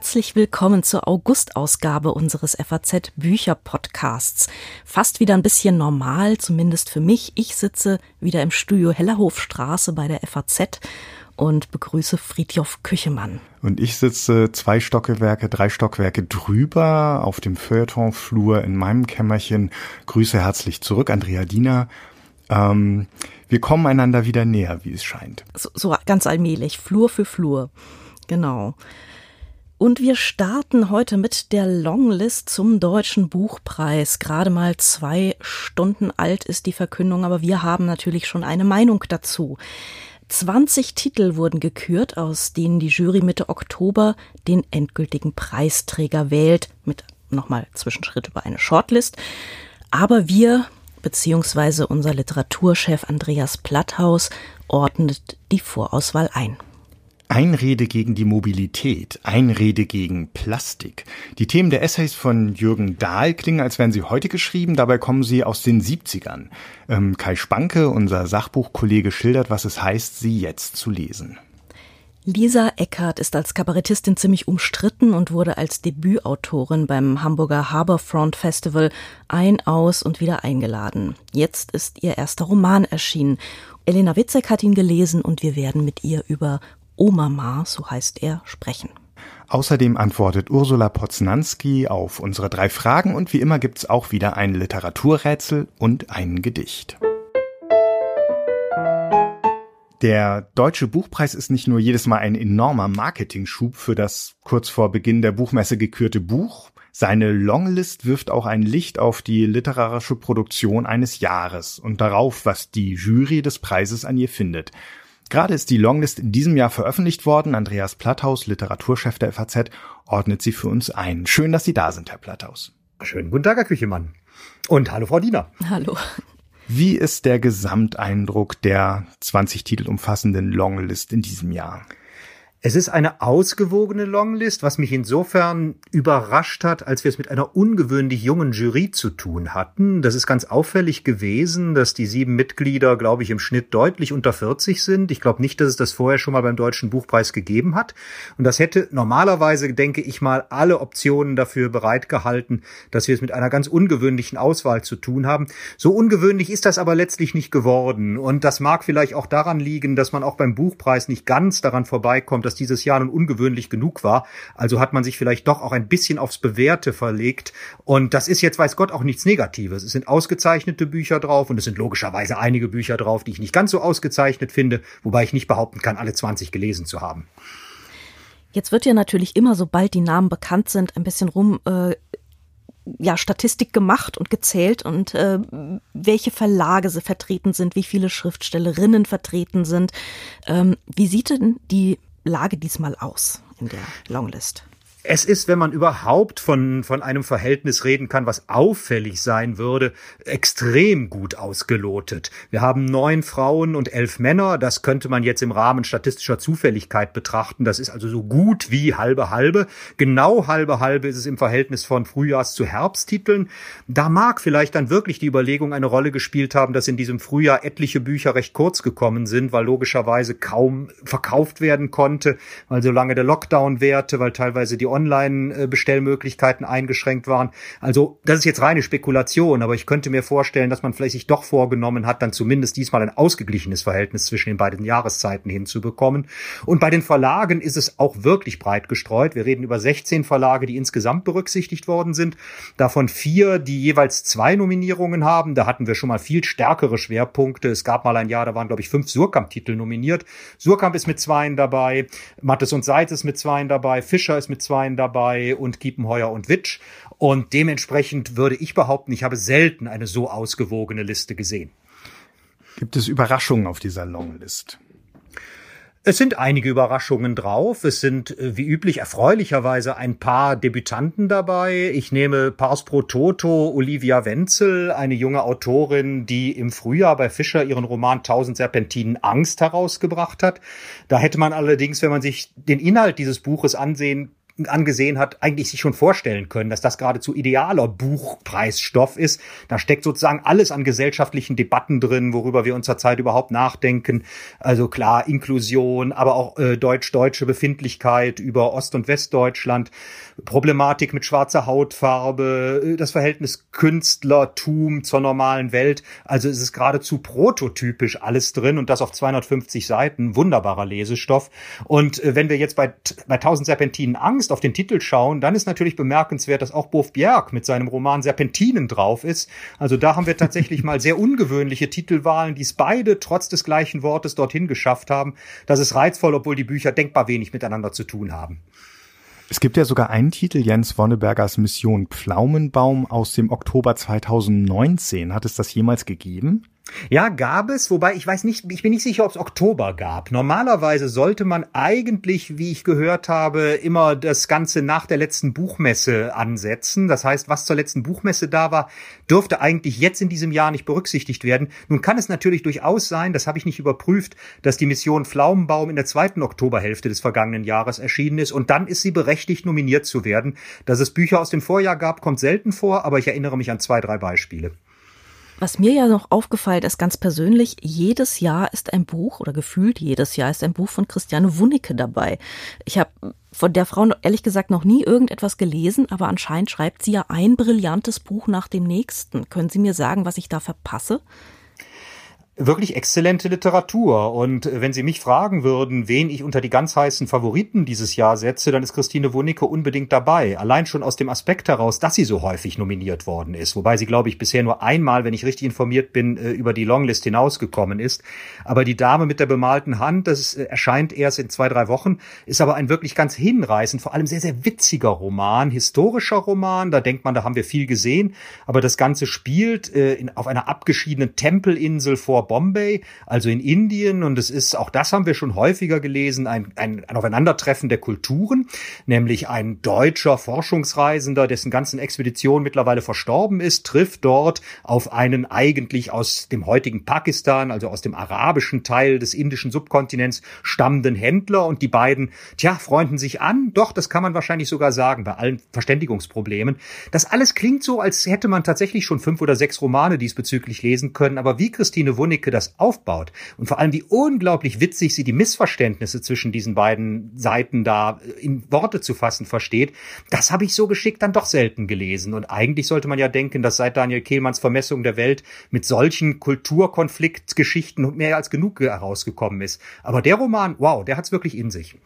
Herzlich willkommen zur August-Ausgabe unseres FAZ Bücher Podcasts. Fast wieder ein bisschen normal, zumindest für mich. Ich sitze wieder im Studio Hellerhofstraße bei der FAZ und begrüße Friedjof Küchemann. Und ich sitze zwei Stockwerke, drei Stockwerke drüber auf dem Feuilletonflur in meinem Kämmerchen. Grüße herzlich zurück, Andrea Diener. Ähm, wir kommen einander wieder näher, wie es scheint. So, so ganz allmählich, Flur für Flur. Genau. Und wir starten heute mit der Longlist zum Deutschen Buchpreis. Gerade mal zwei Stunden alt ist die Verkündung, aber wir haben natürlich schon eine Meinung dazu. 20 Titel wurden gekürt, aus denen die Jury Mitte Oktober den endgültigen Preisträger wählt, mit nochmal Zwischenschritt über eine Shortlist. Aber wir, beziehungsweise unser Literaturchef Andreas Platthaus, ordnet die Vorauswahl ein. Einrede gegen die Mobilität, Einrede gegen Plastik. Die Themen der Essays von Jürgen Dahl klingen, als wären sie heute geschrieben, dabei kommen sie aus den 70ern. Ähm, Kai Spanke, unser Sachbuchkollege, schildert, was es heißt, sie jetzt zu lesen. Lisa Eckert ist als Kabarettistin ziemlich umstritten und wurde als Debütautorin beim Hamburger Harbourfront Festival ein, aus und wieder eingeladen. Jetzt ist ihr erster Roman erschienen. Elena Witzek hat ihn gelesen und wir werden mit ihr über Omama, so heißt er, sprechen. Außerdem antwortet Ursula Poznanski auf unsere drei Fragen und wie immer gibt's auch wieder ein Literaturrätsel und ein Gedicht. Der Deutsche Buchpreis ist nicht nur jedes Mal ein enormer Marketingschub für das kurz vor Beginn der Buchmesse gekürte Buch, seine Longlist wirft auch ein Licht auf die literarische Produktion eines Jahres und darauf, was die Jury des Preises an ihr findet. Gerade ist die Longlist in diesem Jahr veröffentlicht worden. Andreas Platthaus, Literaturchef der FAZ, ordnet sie für uns ein. Schön, dass Sie da sind, Herr Platthaus. Schönen guten Tag, Herr Küchemann. Und hallo, Frau Diener. Hallo. Wie ist der Gesamteindruck der 20 Titel umfassenden Longlist in diesem Jahr? Es ist eine ausgewogene Longlist, was mich insofern überrascht hat, als wir es mit einer ungewöhnlich jungen Jury zu tun hatten. Das ist ganz auffällig gewesen, dass die sieben Mitglieder, glaube ich, im Schnitt deutlich unter 40 sind. Ich glaube nicht, dass es das vorher schon mal beim Deutschen Buchpreis gegeben hat. Und das hätte normalerweise, denke ich mal, alle Optionen dafür bereitgehalten, dass wir es mit einer ganz ungewöhnlichen Auswahl zu tun haben. So ungewöhnlich ist das aber letztlich nicht geworden. Und das mag vielleicht auch daran liegen, dass man auch beim Buchpreis nicht ganz daran vorbeikommt, dass dieses Jahr nun ungewöhnlich genug war. Also hat man sich vielleicht doch auch ein bisschen aufs Bewährte verlegt. Und das ist jetzt, weiß Gott, auch nichts Negatives. Es sind ausgezeichnete Bücher drauf und es sind logischerweise einige Bücher drauf, die ich nicht ganz so ausgezeichnet finde, wobei ich nicht behaupten kann, alle 20 gelesen zu haben. Jetzt wird ja natürlich immer, sobald die Namen bekannt sind, ein bisschen rum äh, ja, Statistik gemacht und gezählt und äh, welche Verlage sie vertreten sind, wie viele Schriftstellerinnen vertreten sind. Ähm, wie sieht denn die Lage diesmal aus in der Longlist? Es ist, wenn man überhaupt von, von einem Verhältnis reden kann, was auffällig sein würde, extrem gut ausgelotet. Wir haben neun Frauen und elf Männer. Das könnte man jetzt im Rahmen statistischer Zufälligkeit betrachten. Das ist also so gut wie halbe halbe. Genau halbe halbe ist es im Verhältnis von Frühjahrs- zu Herbsttiteln. Da mag vielleicht dann wirklich die Überlegung eine Rolle gespielt haben, dass in diesem Frühjahr etliche Bücher recht kurz gekommen sind, weil logischerweise kaum verkauft werden konnte, weil solange der Lockdown währte, weil teilweise die Online-Bestellmöglichkeiten eingeschränkt waren. Also das ist jetzt reine Spekulation, aber ich könnte mir vorstellen, dass man vielleicht sich doch vorgenommen hat, dann zumindest diesmal ein ausgeglichenes Verhältnis zwischen den beiden Jahreszeiten hinzubekommen. Und bei den Verlagen ist es auch wirklich breit gestreut. Wir reden über 16 Verlage, die insgesamt berücksichtigt worden sind. Davon vier, die jeweils zwei Nominierungen haben. Da hatten wir schon mal viel stärkere Schwerpunkte. Es gab mal ein Jahr, da waren, glaube ich, fünf Surkamp-Titel nominiert. Surkamp ist mit zweien dabei, Mattes und Seitz ist mit zweien dabei, Fischer ist mit zweien dabei und Kiepenheuer und Witsch. Und dementsprechend würde ich behaupten, ich habe selten eine so ausgewogene Liste gesehen. Gibt es Überraschungen auf dieser Longlist? Es sind einige Überraschungen drauf. Es sind äh, wie üblich erfreulicherweise ein paar Debütanten dabei. Ich nehme Pars pro Toto Olivia Wenzel, eine junge Autorin, die im Frühjahr bei Fischer ihren Roman Tausend Serpentinen Angst herausgebracht hat. Da hätte man allerdings, wenn man sich den Inhalt dieses Buches ansehen angesehen hat, eigentlich sich schon vorstellen können, dass das geradezu idealer Buchpreisstoff ist. Da steckt sozusagen alles an gesellschaftlichen Debatten drin, worüber wir unserer Zeit überhaupt nachdenken. Also klar, Inklusion, aber auch äh, deutsch-deutsche Befindlichkeit über Ost- und Westdeutschland, Problematik mit schwarzer Hautfarbe, äh, das Verhältnis Künstlertum zur normalen Welt. Also es ist geradezu prototypisch alles drin und das auf 250 Seiten. Wunderbarer Lesestoff. Und äh, wenn wir jetzt bei, bei 1000 Serpentinen Angst auf den Titel schauen, dann ist natürlich bemerkenswert, dass auch Bof Bjerg mit seinem Roman Serpentinen drauf ist. Also da haben wir tatsächlich mal sehr ungewöhnliche Titelwahlen, die es beide trotz des gleichen Wortes dorthin geschafft haben. Das ist reizvoll, obwohl die Bücher denkbar wenig miteinander zu tun haben. Es gibt ja sogar einen Titel, Jens Wonnebergers Mission Pflaumenbaum aus dem Oktober 2019. Hat es das jemals gegeben? Ja, gab es, wobei ich weiß nicht, ich bin nicht sicher, ob es Oktober gab. Normalerweise sollte man eigentlich, wie ich gehört habe, immer das Ganze nach der letzten Buchmesse ansetzen. Das heißt, was zur letzten Buchmesse da war, dürfte eigentlich jetzt in diesem Jahr nicht berücksichtigt werden. Nun kann es natürlich durchaus sein, das habe ich nicht überprüft, dass die Mission Pflaumenbaum in der zweiten Oktoberhälfte des vergangenen Jahres erschienen ist und dann ist sie berechtigt, nominiert zu werden. Dass es Bücher aus dem Vorjahr gab, kommt selten vor, aber ich erinnere mich an zwei, drei Beispiele. Was mir ja noch aufgefallen ist, ganz persönlich, jedes Jahr ist ein Buch oder gefühlt jedes Jahr ist ein Buch von Christiane Wunicke dabei. Ich habe von der Frau ehrlich gesagt noch nie irgendetwas gelesen, aber anscheinend schreibt sie ja ein brillantes Buch nach dem nächsten. Können Sie mir sagen, was ich da verpasse? Wirklich exzellente Literatur. Und wenn Sie mich fragen würden, wen ich unter die ganz heißen Favoriten dieses Jahr setze, dann ist Christine Wunicke unbedingt dabei. Allein schon aus dem Aspekt heraus, dass sie so häufig nominiert worden ist. Wobei sie, glaube ich, bisher nur einmal, wenn ich richtig informiert bin, äh, über die Longlist hinausgekommen ist. Aber die Dame mit der bemalten Hand, das äh, erscheint erst in zwei, drei Wochen, ist aber ein wirklich ganz hinreißend, vor allem sehr, sehr witziger Roman, historischer Roman. Da denkt man, da haben wir viel gesehen. Aber das Ganze spielt äh, in, auf einer abgeschiedenen Tempelinsel vor Bombay, also in Indien. Und es ist, auch das haben wir schon häufiger gelesen, ein, ein, ein Aufeinandertreffen der Kulturen, nämlich ein deutscher Forschungsreisender, dessen ganzen Expedition mittlerweile verstorben ist, trifft dort auf einen eigentlich aus dem heutigen Pakistan, also aus dem arabischen Teil des indischen Subkontinents stammenden Händler und die beiden, tja, freunden sich an. Doch, das kann man wahrscheinlich sogar sagen, bei allen Verständigungsproblemen. Das alles klingt so, als hätte man tatsächlich schon fünf oder sechs Romane diesbezüglich lesen können, aber wie Christine Wunnig Ricke das aufbaut und vor allem wie unglaublich witzig sie die Missverständnisse zwischen diesen beiden Seiten da in Worte zu fassen versteht, das habe ich so geschickt dann doch selten gelesen. Und eigentlich sollte man ja denken, dass seit Daniel Kehlmanns Vermessung der Welt mit solchen Kulturkonfliktgeschichten mehr als genug herausgekommen ist. Aber der Roman, wow, der hat's wirklich in sich.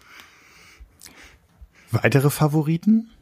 Weitere Favoriten?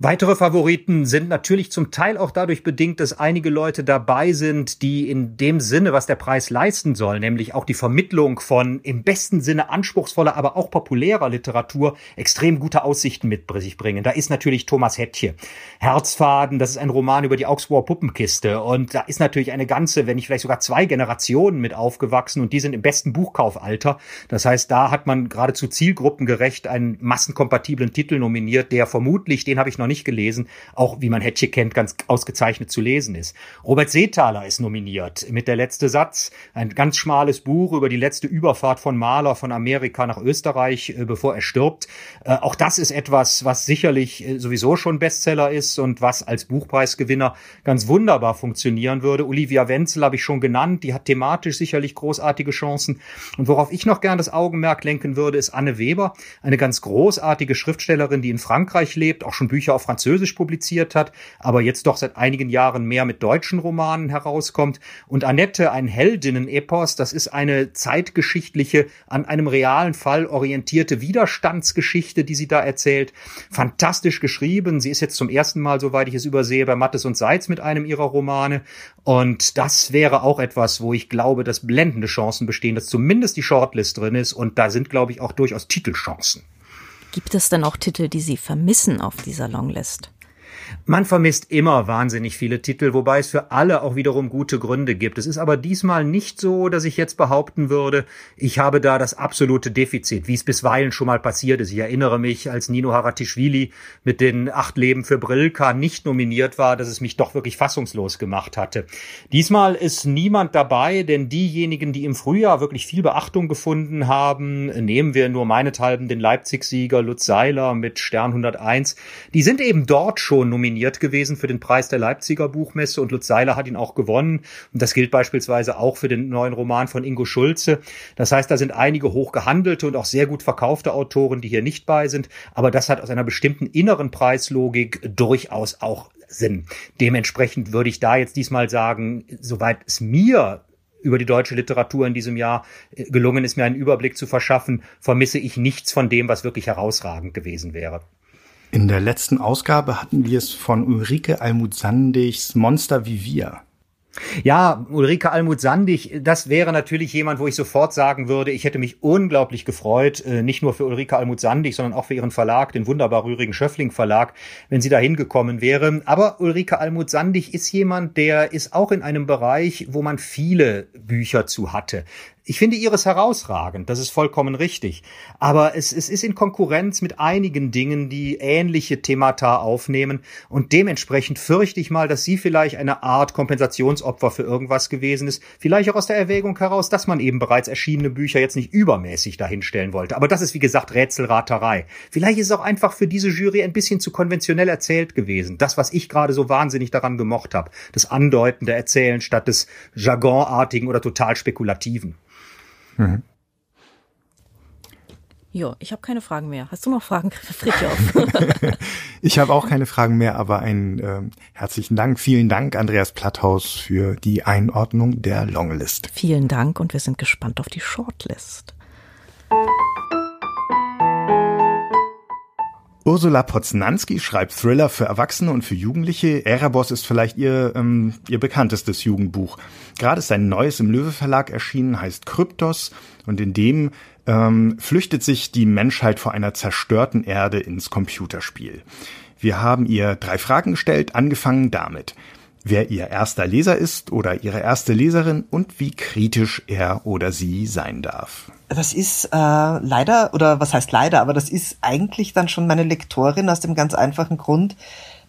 Weitere Favoriten sind natürlich zum Teil auch dadurch bedingt, dass einige Leute dabei sind, die in dem Sinne, was der Preis leisten soll, nämlich auch die Vermittlung von im besten Sinne anspruchsvoller, aber auch populärer Literatur, extrem gute Aussichten mit sich bringen. Da ist natürlich Thomas Hettche. Herzfaden, das ist ein Roman über die Augsburger Puppenkiste. Und da ist natürlich eine ganze, wenn nicht vielleicht sogar zwei Generationen mit aufgewachsen und die sind im besten Buchkaufalter. Das heißt, da hat man geradezu zielgruppengerecht einen massenkompatiblen Titel nominiert, der vermutlich, den habe ich noch nicht gelesen, auch wie man Hetche kennt, ganz ausgezeichnet zu lesen ist. Robert Seethaler ist nominiert mit der letzte Satz, ein ganz schmales Buch über die letzte Überfahrt von Mahler von Amerika nach Österreich, äh, bevor er stirbt. Äh, auch das ist etwas, was sicherlich äh, sowieso schon Bestseller ist und was als Buchpreisgewinner ganz wunderbar funktionieren würde. Olivia Wenzel habe ich schon genannt, die hat thematisch sicherlich großartige Chancen. Und worauf ich noch gern das Augenmerk lenken würde, ist Anne Weber, eine ganz großartige Schriftstellerin, die in Frankreich lebt, auch schon Bücher auf Französisch publiziert hat, aber jetzt doch seit einigen Jahren mehr mit deutschen Romanen herauskommt. Und Annette, ein Heldinnen-Epos, das ist eine zeitgeschichtliche, an einem realen Fall orientierte Widerstandsgeschichte, die sie da erzählt. Fantastisch geschrieben. Sie ist jetzt zum ersten Mal, soweit ich es übersehe, bei Mattes und Seitz mit einem ihrer Romane. Und das wäre auch etwas, wo ich glaube, dass blendende Chancen bestehen, dass zumindest die Shortlist drin ist. Und da sind, glaube ich, auch durchaus Titelchancen. Gibt es denn auch Titel, die Sie vermissen auf dieser Longlist? Man vermisst immer wahnsinnig viele Titel, wobei es für alle auch wiederum gute Gründe gibt. Es ist aber diesmal nicht so, dass ich jetzt behaupten würde, ich habe da das absolute Defizit, wie es bisweilen schon mal passiert ist. Ich erinnere mich, als Nino Haratischvili mit den acht Leben für Brilka nicht nominiert war, dass es mich doch wirklich fassungslos gemacht hatte. Diesmal ist niemand dabei, denn diejenigen, die im Frühjahr wirklich viel Beachtung gefunden haben, nehmen wir nur meinethalben den Leipzig-Sieger Lutz Seiler mit Stern 101, die sind eben dort schon nominiert gewesen für den Preis der Leipziger Buchmesse und Lutz Seiler hat ihn auch gewonnen. Und das gilt beispielsweise auch für den neuen Roman von Ingo Schulze. Das heißt, da sind einige hochgehandelte und auch sehr gut verkaufte Autoren, die hier nicht bei sind. Aber das hat aus einer bestimmten inneren Preislogik durchaus auch Sinn. Dementsprechend würde ich da jetzt diesmal sagen, soweit es mir über die deutsche Literatur in diesem Jahr äh, gelungen ist, mir einen Überblick zu verschaffen, vermisse ich nichts von dem, was wirklich herausragend gewesen wäre. In der letzten Ausgabe hatten wir es von Ulrike Almut-Sandigs Monster wie wir. Ja, Ulrike Almut-Sandig, das wäre natürlich jemand, wo ich sofort sagen würde, ich hätte mich unglaublich gefreut, äh, nicht nur für Ulrike Almut-Sandig, sondern auch für ihren Verlag, den wunderbar rührigen Schöffling Verlag, wenn sie da hingekommen wäre. Aber Ulrike Almut-Sandig ist jemand, der ist auch in einem Bereich, wo man viele Bücher zu hatte. Ich finde ihres herausragend, das ist vollkommen richtig. Aber es, es ist in Konkurrenz mit einigen Dingen, die ähnliche Themata aufnehmen. Und dementsprechend fürchte ich mal, dass sie vielleicht eine Art Kompensationsopfer für irgendwas gewesen ist. Vielleicht auch aus der Erwägung heraus, dass man eben bereits erschienene Bücher jetzt nicht übermäßig dahinstellen wollte. Aber das ist, wie gesagt, Rätselraterei. Vielleicht ist es auch einfach für diese Jury ein bisschen zu konventionell erzählt gewesen. Das, was ich gerade so wahnsinnig daran gemocht habe. Das andeutende Erzählen statt des Jargonartigen oder total spekulativen. Mhm. Ja, ich habe keine Fragen mehr. Hast du noch Fragen, Fritjof? ich habe auch keine Fragen mehr, aber einen äh, herzlichen Dank. Vielen Dank, Andreas Platthaus, für die Einordnung der Longlist. Vielen Dank und wir sind gespannt auf die Shortlist. Ursula Poznanski schreibt Thriller für Erwachsene und für Jugendliche. Erebos ist vielleicht ihr, ähm, ihr bekanntestes Jugendbuch. Gerade ist ein neues im Löwe Verlag erschienen, heißt Kryptos und in dem ähm, flüchtet sich die Menschheit vor einer zerstörten Erde ins Computerspiel. Wir haben ihr drei Fragen gestellt, angefangen damit wer ihr erster Leser ist oder ihre erste Leserin und wie kritisch er oder sie sein darf. Das ist äh, leider, oder was heißt leider, aber das ist eigentlich dann schon meine Lektorin aus dem ganz einfachen Grund,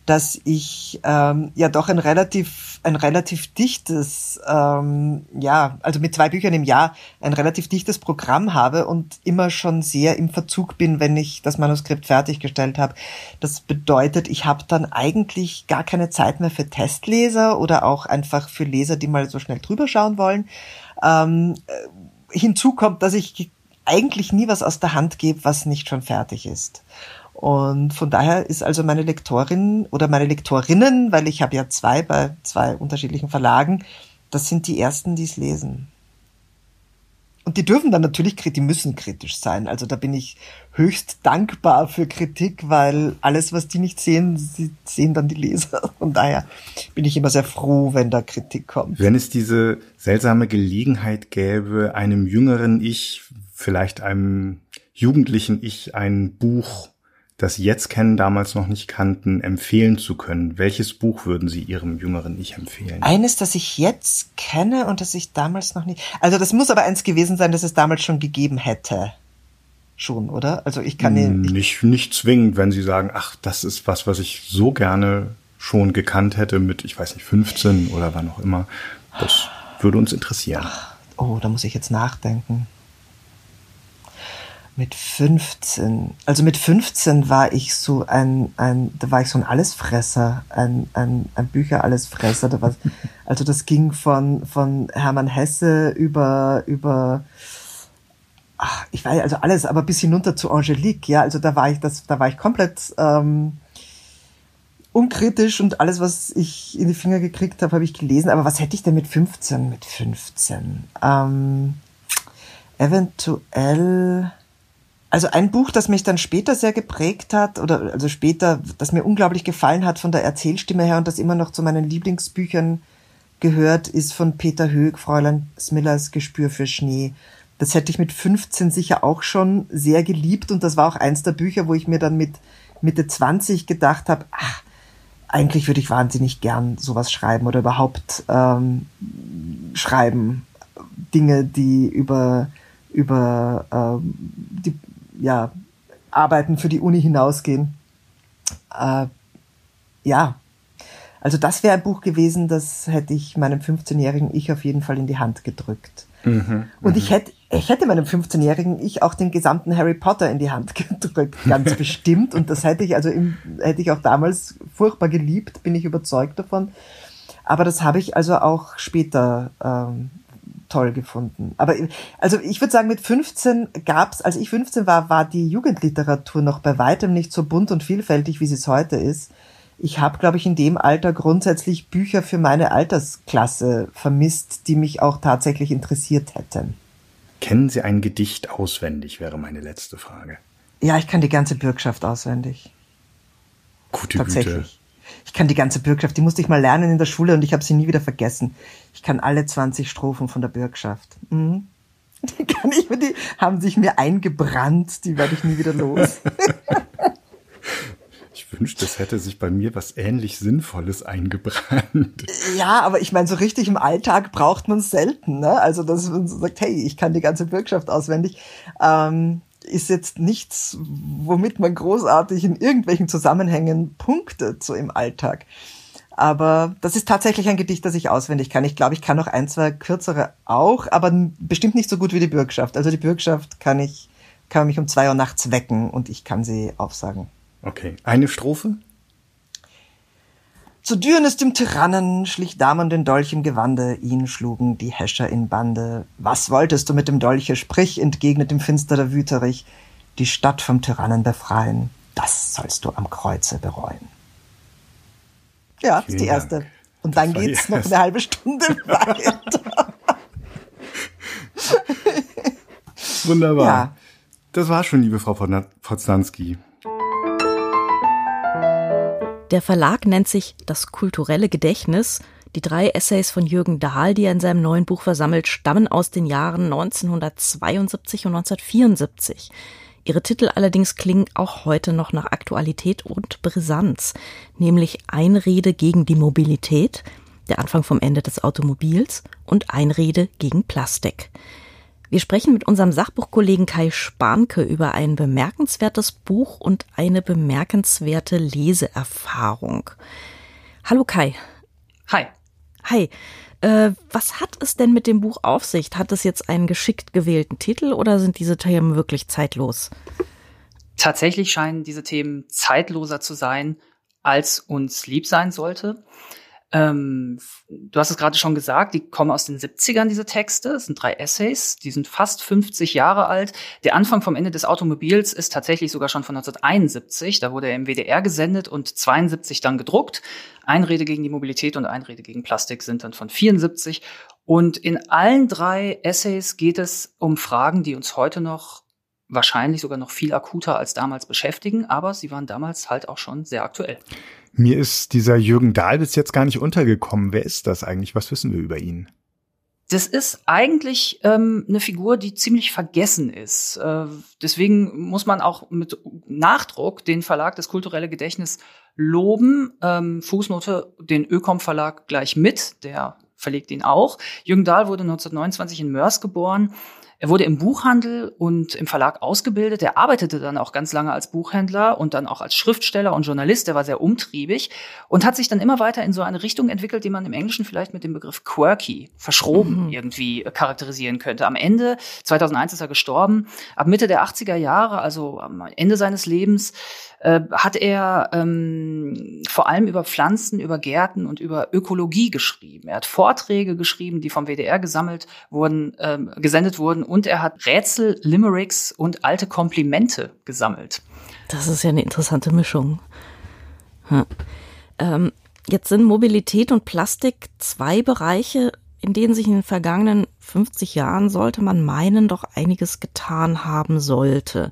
dass ich ähm, ja doch ein relativ ein relativ dichtes ähm, ja also mit zwei Büchern im Jahr ein relativ dichtes Programm habe und immer schon sehr im Verzug bin, wenn ich das Manuskript fertiggestellt habe. Das bedeutet, ich habe dann eigentlich gar keine Zeit mehr für Testleser oder auch einfach für Leser, die mal so schnell drüber schauen wollen. Ähm, äh, hinzu kommt, dass ich eigentlich nie was aus der Hand gebe, was nicht schon fertig ist. Und von daher ist also meine Lektorin oder meine Lektorinnen, weil ich habe ja zwei bei zwei unterschiedlichen Verlagen, das sind die ersten, die es lesen. Und die dürfen dann natürlich, die müssen kritisch sein. Also da bin ich höchst dankbar für Kritik, weil alles, was die nicht sehen, sie sehen dann die Leser. Von daher bin ich immer sehr froh, wenn da Kritik kommt. Wenn es diese seltsame Gelegenheit gäbe, einem jüngeren Ich, vielleicht einem jugendlichen Ich, ein Buch das Sie jetzt kennen, damals noch nicht kannten, empfehlen zu können? Welches Buch würden Sie Ihrem jüngeren Ich empfehlen? Eines, das ich jetzt kenne und das ich damals noch nicht. Also das muss aber eins gewesen sein, das es damals schon gegeben hätte. Schon, oder? Also ich kann hm, nicht nicht zwingend, wenn Sie sagen, ach, das ist was, was ich so gerne schon gekannt hätte mit, ich weiß nicht, 15 oder wann auch immer. Das würde uns interessieren. Ach, oh, da muss ich jetzt nachdenken. Mit 15. Also mit 15 war ich so ein, ein da war ich so ein Allesfresser, ein, ein, ein Bücher-Allesfresser. Da war, also das ging von, von Hermann Hesse über, über, ach, ich weiß also alles, aber bis hinunter zu Angelique, ja, also da war ich, das, da war ich komplett, ähm, unkritisch und alles, was ich in die Finger gekriegt habe, habe ich gelesen. Aber was hätte ich denn mit 15? Mit 15? Ähm, eventuell also ein Buch, das mich dann später sehr geprägt hat, oder also später, das mir unglaublich gefallen hat von der Erzählstimme her und das immer noch zu meinen Lieblingsbüchern gehört, ist von Peter Höeg, Fräulein Smillers Gespür für Schnee. Das hätte ich mit 15 sicher auch schon sehr geliebt und das war auch eins der Bücher, wo ich mir dann mit Mitte 20 gedacht habe, ach, eigentlich würde ich wahnsinnig gern sowas schreiben oder überhaupt ähm, schreiben. Dinge, die über, über ähm, die ja, Arbeiten für die Uni hinausgehen. Äh, ja, also das wäre ein Buch gewesen, das hätte ich meinem 15-jährigen Ich auf jeden Fall in die Hand gedrückt. Mhm, und ich mhm. hätte, ich hätte meinem 15-jährigen Ich auch den gesamten Harry Potter in die Hand gedrückt, ganz bestimmt. Und das hätte ich also im, hätte ich auch damals furchtbar geliebt, bin ich überzeugt davon. Aber das habe ich also auch später ähm, toll gefunden. Aber also ich würde sagen, mit 15 gab's, als ich 15 war, war die Jugendliteratur noch bei weitem nicht so bunt und vielfältig, wie sie es heute ist. Ich habe, glaube ich, in dem Alter grundsätzlich Bücher für meine Altersklasse vermisst, die mich auch tatsächlich interessiert hätten. Kennen Sie ein Gedicht auswendig, wäre meine letzte Frage. Ja, ich kann die ganze Bürgschaft auswendig. Gute Tatsächlich. Güte. Ich kann die ganze Bürgschaft, die musste ich mal lernen in der Schule und ich habe sie nie wieder vergessen. Ich kann alle 20 Strophen von der Bürgschaft. Mhm. Die kann ich, die haben sich mir eingebrannt, die werde ich nie wieder los. Ich wünschte, es hätte sich bei mir was ähnlich Sinnvolles eingebrannt. Ja, aber ich meine, so richtig im Alltag braucht man es selten. Ne? Also, dass man sagt, hey, ich kann die ganze Bürgschaft auswendig. Ähm, ist jetzt nichts, womit man großartig in irgendwelchen Zusammenhängen punktet, so im Alltag. Aber das ist tatsächlich ein Gedicht, das ich auswendig kann. Ich glaube, ich kann noch ein, zwei kürzere auch, aber bestimmt nicht so gut wie die Bürgschaft. Also die Bürgschaft kann ich, kann mich um zwei Uhr nachts wecken und ich kann sie aufsagen. Okay. Eine Strophe? Zu Dürnes dem Tyrannen schlich Damen den Dolch im Gewande, ihn schlugen die Häscher in Bande. Was wolltest du mit dem Dolche? Sprich, entgegnet dem finsterer Wüterich, die Stadt vom Tyrannen befreien, das sollst du am Kreuze bereuen. Ja, Vielen ist die erste. Dank. Und dann geht's noch eine halbe Stunde weiter. Wunderbar. Ja. Das war schon, liebe Frau Poznanski. Der Verlag nennt sich Das kulturelle Gedächtnis. Die drei Essays von Jürgen Dahl, die er in seinem neuen Buch versammelt, stammen aus den Jahren 1972 und 1974. Ihre Titel allerdings klingen auch heute noch nach Aktualität und Brisanz, nämlich Einrede gegen die Mobilität, der Anfang vom Ende des Automobils und Einrede gegen Plastik. Wir sprechen mit unserem Sachbuchkollegen Kai Spanke über ein bemerkenswertes Buch und eine bemerkenswerte Leseerfahrung. Hallo Kai. Hi. Hi. Äh, was hat es denn mit dem Buch auf sich? Hat es jetzt einen geschickt gewählten Titel oder sind diese Themen wirklich zeitlos? Tatsächlich scheinen diese Themen zeitloser zu sein, als uns lieb sein sollte. Ähm, du hast es gerade schon gesagt, die kommen aus den 70ern, diese Texte. Es sind drei Essays, die sind fast 50 Jahre alt. Der Anfang vom Ende des Automobils ist tatsächlich sogar schon von 1971. Da wurde er im WDR gesendet und 72 dann gedruckt. Einrede gegen die Mobilität und Einrede gegen Plastik sind dann von 74. Und in allen drei Essays geht es um Fragen, die uns heute noch wahrscheinlich sogar noch viel akuter als damals beschäftigen, aber sie waren damals halt auch schon sehr aktuell. Mir ist dieser Jürgen Dahl bis jetzt gar nicht untergekommen. Wer ist das eigentlich? Was wissen wir über ihn? Das ist eigentlich ähm, eine Figur, die ziemlich vergessen ist. Äh, deswegen muss man auch mit Nachdruck den Verlag des kulturelle Gedächtnis loben. Ähm, Fußnote, den Ökom Verlag gleich mit, der verlegt ihn auch. Jürgen Dahl wurde 1929 in Mörs geboren er wurde im Buchhandel und im Verlag ausgebildet. Er arbeitete dann auch ganz lange als Buchhändler und dann auch als Schriftsteller und Journalist. Er war sehr umtriebig und hat sich dann immer weiter in so eine Richtung entwickelt, die man im Englischen vielleicht mit dem Begriff quirky, verschroben mhm. irgendwie äh, charakterisieren könnte. Am Ende, 2001 ist er gestorben, ab Mitte der 80er Jahre, also am Ende seines Lebens, äh, hat er ähm, vor allem über Pflanzen, über Gärten und über Ökologie geschrieben. Er hat Vorträge geschrieben, die vom WDR gesammelt wurden, ähm, gesendet wurden und er hat Rätsel, Limericks und alte Komplimente gesammelt. Das ist ja eine interessante Mischung. Hm. Ähm, jetzt sind Mobilität und Plastik zwei Bereiche, in denen sich in den vergangenen 50 Jahren, sollte man meinen, doch einiges getan haben sollte.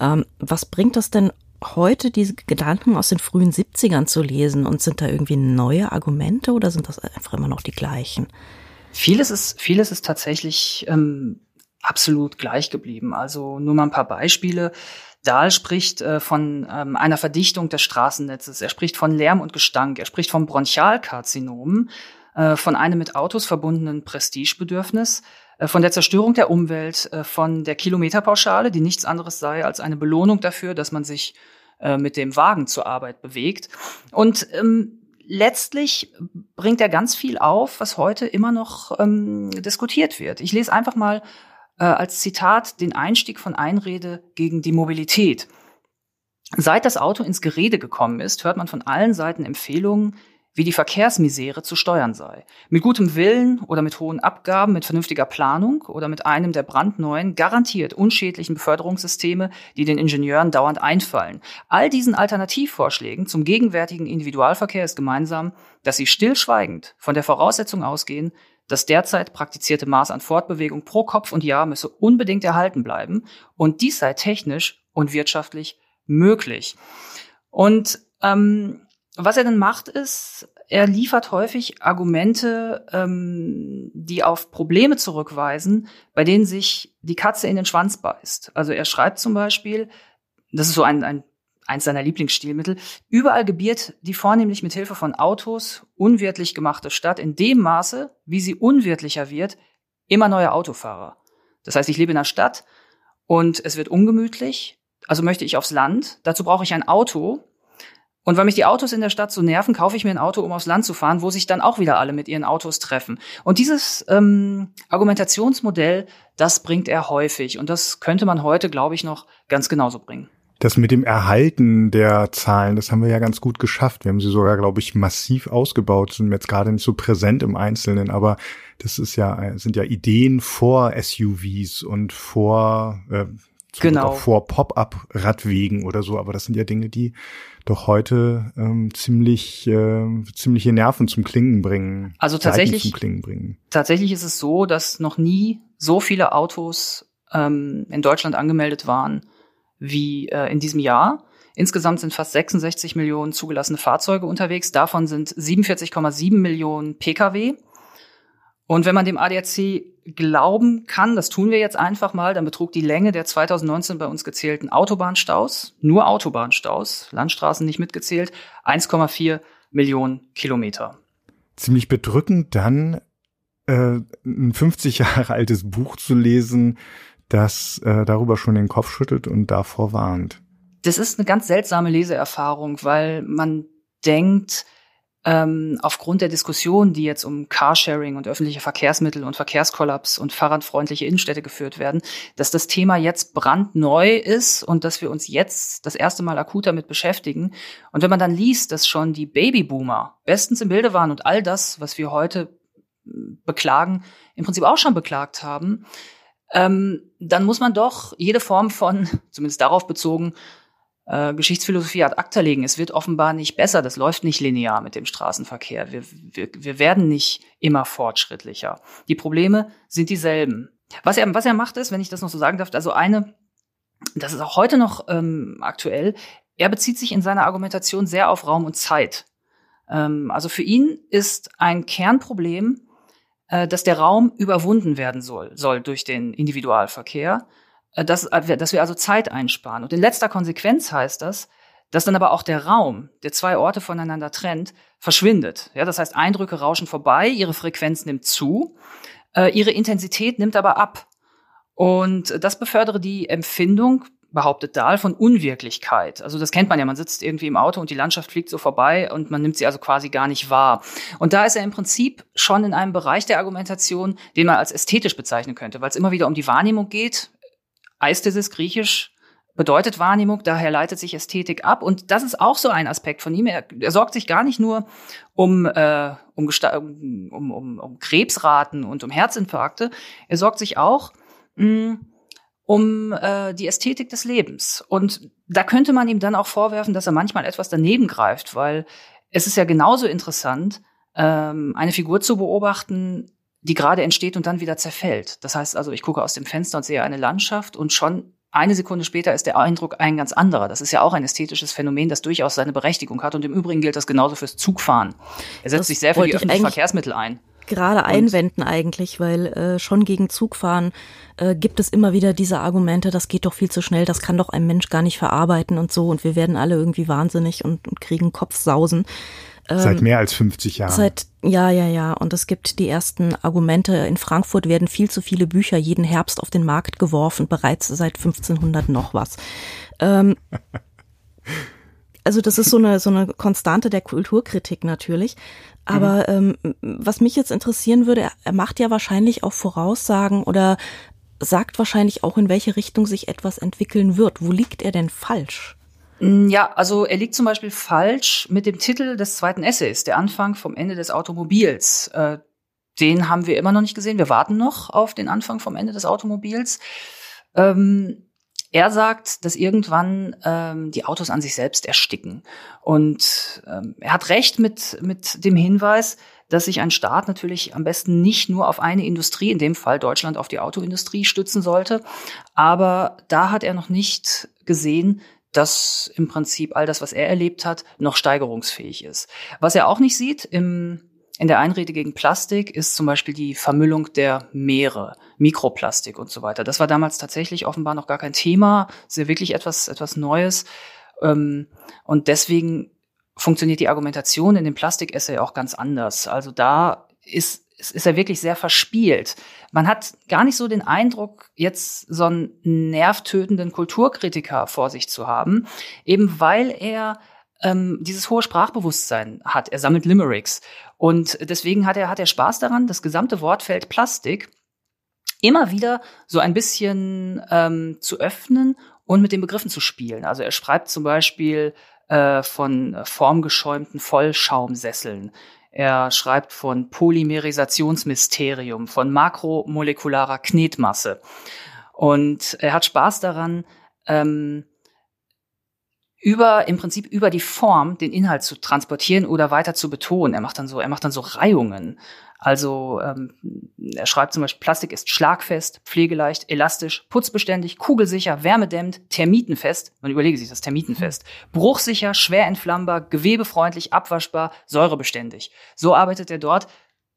Ähm, was bringt das denn heute diese Gedanken aus den frühen 70ern zu lesen und sind da irgendwie neue Argumente oder sind das einfach immer noch die gleichen? Vieles ist, vieles ist tatsächlich ähm, absolut gleich geblieben. Also nur mal ein paar Beispiele. Dahl spricht äh, von ähm, einer Verdichtung des Straßennetzes. Er spricht von Lärm und Gestank. Er spricht vom Bronchialkarzinom, äh, von einem mit Autos verbundenen Prestigebedürfnis, äh, von der Zerstörung der Umwelt, äh, von der Kilometerpauschale, die nichts anderes sei als eine Belohnung dafür, dass man sich äh, mit dem Wagen zur Arbeit bewegt. Und ähm, letztlich bringt er ganz viel auf, was heute immer noch ähm, diskutiert wird. Ich lese einfach mal äh, als Zitat den Einstieg von Einrede gegen die Mobilität. Seit das Auto ins Gerede gekommen ist, hört man von allen Seiten Empfehlungen, wie die Verkehrsmisere zu steuern sei. Mit gutem Willen oder mit hohen Abgaben, mit vernünftiger Planung oder mit einem der brandneuen, garantiert unschädlichen Beförderungssysteme, die den Ingenieuren dauernd einfallen. All diesen Alternativvorschlägen zum gegenwärtigen Individualverkehr ist gemeinsam, dass sie stillschweigend von der Voraussetzung ausgehen, das derzeit praktizierte Maß an Fortbewegung pro Kopf und Jahr müsse unbedingt erhalten bleiben und dies sei technisch und wirtschaftlich möglich. Und ähm, was er dann macht, ist, er liefert häufig Argumente, ähm, die auf Probleme zurückweisen, bei denen sich die Katze in den Schwanz beißt. Also er schreibt zum Beispiel, das ist so ein, ein eins seiner Lieblingsstilmittel, überall gebiert die vornehmlich mit Hilfe von Autos unwirtlich gemachte Stadt in dem Maße, wie sie unwirtlicher wird, immer neue Autofahrer. Das heißt, ich lebe in einer Stadt und es wird ungemütlich, also möchte ich aufs Land, dazu brauche ich ein Auto, und weil mich die Autos in der Stadt so nerven, kaufe ich mir ein Auto, um aufs Land zu fahren, wo sich dann auch wieder alle mit ihren Autos treffen. Und dieses ähm, Argumentationsmodell, das bringt er häufig. Und das könnte man heute, glaube ich, noch ganz genauso bringen. Das mit dem Erhalten der Zahlen, das haben wir ja ganz gut geschafft. Wir haben sie sogar, glaube ich, massiv ausgebaut, sind jetzt gerade nicht so präsent im Einzelnen, aber das ist ja, sind ja Ideen vor SUVs und vor, äh, genau. vor Pop-up-Radwegen oder so, aber das sind ja Dinge, die doch heute ähm, ziemlich äh, ziemliche Nerven zum Klingen bringen. Also tatsächlich zum Klingen bringen. Tatsächlich ist es so, dass noch nie so viele Autos ähm, in Deutschland angemeldet waren wie äh, in diesem Jahr. Insgesamt sind fast 66 Millionen zugelassene Fahrzeuge unterwegs. Davon sind 47,7 Millionen Pkw. Und wenn man dem ADAC glauben kann, das tun wir jetzt einfach mal, dann betrug die Länge der 2019 bei uns gezählten Autobahnstaus, nur Autobahnstaus, Landstraßen nicht mitgezählt, 1,4 Millionen Kilometer. Ziemlich bedrückend dann äh, ein 50 Jahre altes Buch zu lesen, das äh, darüber schon den Kopf schüttelt und davor warnt. Das ist eine ganz seltsame Leseerfahrung, weil man denkt, ähm, aufgrund der Diskussion, die jetzt um Carsharing und öffentliche Verkehrsmittel und Verkehrskollaps und fahrradfreundliche Innenstädte geführt werden, dass das Thema jetzt brandneu ist und dass wir uns jetzt das erste Mal akut damit beschäftigen. Und wenn man dann liest, dass schon die Babyboomer bestens im Bilde waren und all das, was wir heute beklagen, im Prinzip auch schon beklagt haben, ähm, dann muss man doch jede Form von, zumindest darauf bezogen, äh, Geschichtsphilosophie ad acta legen. Es wird offenbar nicht besser. Das läuft nicht linear mit dem Straßenverkehr. Wir, wir, wir werden nicht immer fortschrittlicher. Die Probleme sind dieselben. Was er, was er macht ist, wenn ich das noch so sagen darf, also eine, das ist auch heute noch ähm, aktuell, er bezieht sich in seiner Argumentation sehr auf Raum und Zeit. Ähm, also für ihn ist ein Kernproblem, dass der Raum überwunden werden soll, soll durch den Individualverkehr, äh, dass, äh, dass wir also Zeit einsparen. Und in letzter Konsequenz heißt das, dass dann aber auch der Raum, der zwei Orte voneinander trennt, verschwindet. Ja, das heißt, Eindrücke rauschen vorbei, ihre Frequenz nimmt zu, äh, ihre Intensität nimmt aber ab. Und das befördere die Empfindung behauptet Dahl, von Unwirklichkeit. Also das kennt man ja, man sitzt irgendwie im Auto und die Landschaft fliegt so vorbei und man nimmt sie also quasi gar nicht wahr. Und da ist er im Prinzip schon in einem Bereich der Argumentation, den man als ästhetisch bezeichnen könnte, weil es immer wieder um die Wahrnehmung geht. Eisthesis, griechisch, bedeutet Wahrnehmung, daher leitet sich Ästhetik ab. Und das ist auch so ein Aspekt von ihm. Er, er sorgt sich gar nicht nur um, äh, um, um, um, um Krebsraten und um Herzinfarkte, er sorgt sich auch mh, um äh, die Ästhetik des Lebens. Und da könnte man ihm dann auch vorwerfen, dass er manchmal etwas daneben greift, weil es ist ja genauso interessant, ähm, eine Figur zu beobachten, die gerade entsteht und dann wieder zerfällt. Das heißt also, ich gucke aus dem Fenster und sehe eine Landschaft und schon eine Sekunde später ist der Eindruck ein ganz anderer. Das ist ja auch ein ästhetisches Phänomen, das durchaus seine Berechtigung hat. Und im Übrigen gilt das genauso fürs Zugfahren. Er setzt das sich sehr für die öffentlichen Verkehrsmittel ein. Gerade einwenden eigentlich, weil äh, schon gegen Zugfahren äh, gibt es immer wieder diese Argumente, das geht doch viel zu schnell, das kann doch ein Mensch gar nicht verarbeiten und so und wir werden alle irgendwie wahnsinnig und, und kriegen Kopfsausen. Ähm, seit mehr als 50 Jahren. Seit, ja, ja, ja. Und es gibt die ersten Argumente. In Frankfurt werden viel zu viele Bücher jeden Herbst auf den Markt geworfen, bereits seit 1500 noch was. Ähm, also das ist so eine, so eine Konstante der Kulturkritik natürlich. Aber mhm. ähm, was mich jetzt interessieren würde, er, er macht ja wahrscheinlich auch Voraussagen oder sagt wahrscheinlich auch, in welche Richtung sich etwas entwickeln wird. Wo liegt er denn falsch? Mm, ja, also er liegt zum Beispiel falsch mit dem Titel des zweiten Essays, der Anfang vom Ende des Automobils. Äh, den haben wir immer noch nicht gesehen. Wir warten noch auf den Anfang vom Ende des Automobils. Ähm, er sagt, dass irgendwann ähm, die Autos an sich selbst ersticken. Und ähm, er hat recht mit, mit dem Hinweis, dass sich ein Staat natürlich am besten nicht nur auf eine Industrie, in dem Fall Deutschland auf die Autoindustrie stützen sollte. Aber da hat er noch nicht gesehen, dass im Prinzip all das, was er erlebt hat, noch steigerungsfähig ist. Was er auch nicht sieht im in der Einrede gegen Plastik ist zum Beispiel die Vermüllung der Meere, Mikroplastik und so weiter. Das war damals tatsächlich offenbar noch gar kein Thema, ja wirklich etwas, etwas Neues. Ähm, und deswegen funktioniert die Argumentation in dem Plastik-Essay auch ganz anders. Also da ist, ist er wirklich sehr verspielt. Man hat gar nicht so den Eindruck, jetzt so einen nervtötenden Kulturkritiker vor sich zu haben, eben weil er ähm, dieses hohe Sprachbewusstsein hat. Er sammelt Limericks. Und deswegen hat er, hat er Spaß daran, das gesamte Wortfeld Plastik immer wieder so ein bisschen ähm, zu öffnen und mit den Begriffen zu spielen. Also er schreibt zum Beispiel äh, von formgeschäumten Vollschaumsesseln. Er schreibt von Polymerisationsmysterium, von makromolekularer Knetmasse. Und er hat Spaß daran, ähm, über im Prinzip über die Form den Inhalt zu transportieren oder weiter zu betonen. Er macht dann so, er macht dann so Reihungen. Also ähm, er schreibt zum Beispiel, Plastik ist schlagfest, pflegeleicht, elastisch, putzbeständig, kugelsicher, wärmedämmend, termitenfest. Man überlege sich das termitenfest. Bruchsicher, schwer entflammbar, gewebefreundlich, abwaschbar, säurebeständig. So arbeitet er dort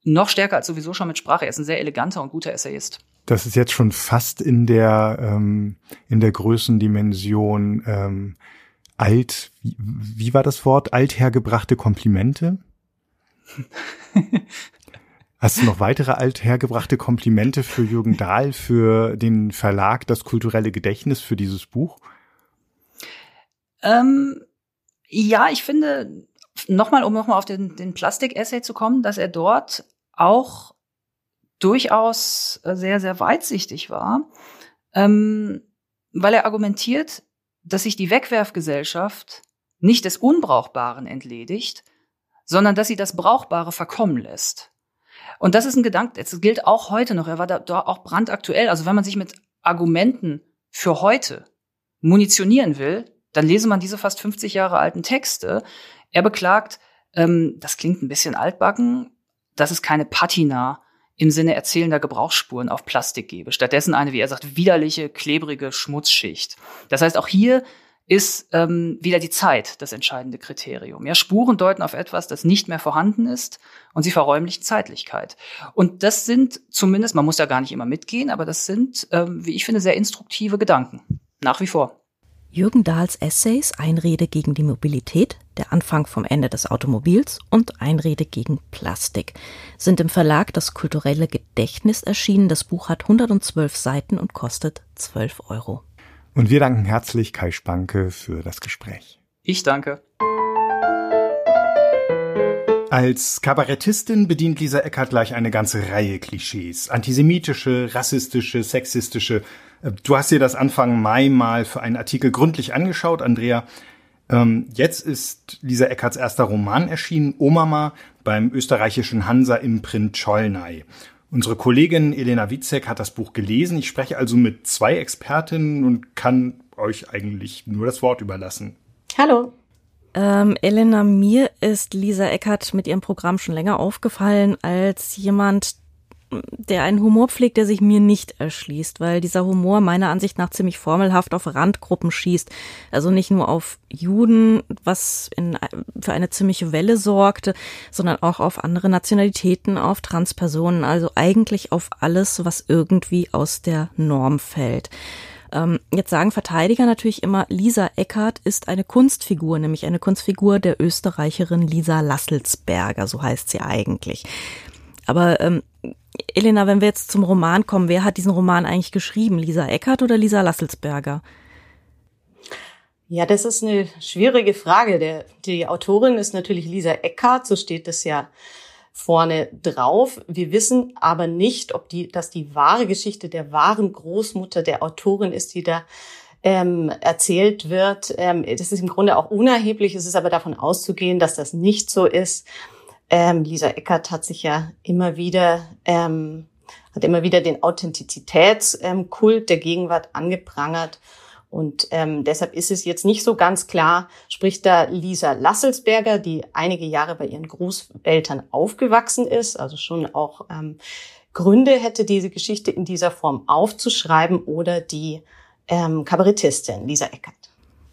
noch stärker als sowieso schon mit Sprache. Er ist ein sehr eleganter und guter Essayist. Das ist jetzt schon fast in der ähm, in der Größendimension ähm, alt, wie, wie war das Wort? Althergebrachte Komplimente? Hast du noch weitere althergebrachte Komplimente für Jürgen Dahl, für den Verlag Das kulturelle Gedächtnis, für dieses Buch? Ähm, ja, ich finde, nochmal, um nochmal auf den, den Plastik-Essay zu kommen, dass er dort auch durchaus sehr, sehr weitsichtig war, ähm, weil er argumentiert, dass sich die Wegwerfgesellschaft nicht des Unbrauchbaren entledigt, sondern dass sie das Brauchbare verkommen lässt. Und das ist ein Gedanke, das gilt auch heute noch. Er war da, da auch brandaktuell. Also wenn man sich mit Argumenten für heute munitionieren will, dann lese man diese fast 50 Jahre alten Texte. Er beklagt, ähm, das klingt ein bisschen altbacken, dass es keine Patina im Sinne erzählender Gebrauchsspuren auf Plastik gebe. Stattdessen eine, wie er sagt, widerliche, klebrige Schmutzschicht. Das heißt, auch hier ist ähm, wieder die Zeit das entscheidende Kriterium. Ja, Spuren deuten auf etwas, das nicht mehr vorhanden ist und sie verräumlichen Zeitlichkeit. Und das sind zumindest, man muss ja gar nicht immer mitgehen, aber das sind, ähm, wie ich finde, sehr instruktive Gedanken. Nach wie vor. Jürgen Dahls Essays Einrede gegen die Mobilität, der Anfang vom Ende des Automobils und Einrede gegen Plastik sind im Verlag Das kulturelle Gedächtnis erschienen. Das Buch hat 112 Seiten und kostet 12 Euro. Und wir danken herzlich Kai Spanke für das Gespräch. Ich danke. Als Kabarettistin bedient Lisa Eckert gleich eine ganze Reihe Klischees. Antisemitische, rassistische, sexistische, Du hast dir das Anfang Mai mal für einen Artikel gründlich angeschaut, Andrea. Ähm, jetzt ist Lisa Eckarts erster Roman erschienen, Omama, beim österreichischen Hansa Imprint Cholnay. Unsere Kollegin Elena Witzek hat das Buch gelesen. Ich spreche also mit zwei Expertinnen und kann euch eigentlich nur das Wort überlassen. Hallo. Ähm, Elena, mir ist Lisa Eckert mit ihrem Programm schon länger aufgefallen als jemand, der einen Humor pflegt, der sich mir nicht erschließt, weil dieser Humor meiner Ansicht nach ziemlich formelhaft auf Randgruppen schießt. Also nicht nur auf Juden, was in, für eine ziemliche Welle sorgte, sondern auch auf andere Nationalitäten, auf Transpersonen, also eigentlich auf alles, was irgendwie aus der Norm fällt. Ähm, jetzt sagen Verteidiger natürlich immer, Lisa Eckert ist eine Kunstfigur, nämlich eine Kunstfigur der Österreicherin Lisa Lasselsberger, so heißt sie eigentlich. Aber ähm, Elena, wenn wir jetzt zum Roman kommen, wer hat diesen Roman eigentlich geschrieben? Lisa Eckert oder Lisa Lasselsberger? Ja, das ist eine schwierige Frage. Der, die Autorin ist natürlich Lisa Eckert, so steht es ja vorne drauf. Wir wissen aber nicht, ob die, dass die wahre Geschichte der wahren Großmutter der Autorin ist, die da ähm, erzählt wird. Ähm, das ist im Grunde auch unerheblich. Es ist aber davon auszugehen, dass das nicht so ist. Ähm, Lisa Eckert hat sich ja immer wieder ähm, hat immer wieder den Authentizitätskult der Gegenwart angeprangert und ähm, deshalb ist es jetzt nicht so ganz klar, spricht da Lisa Lasselsberger, die einige Jahre bei ihren Großeltern aufgewachsen ist, also schon auch ähm, Gründe hätte, diese Geschichte in dieser Form aufzuschreiben, oder die ähm, Kabarettistin Lisa Eckert.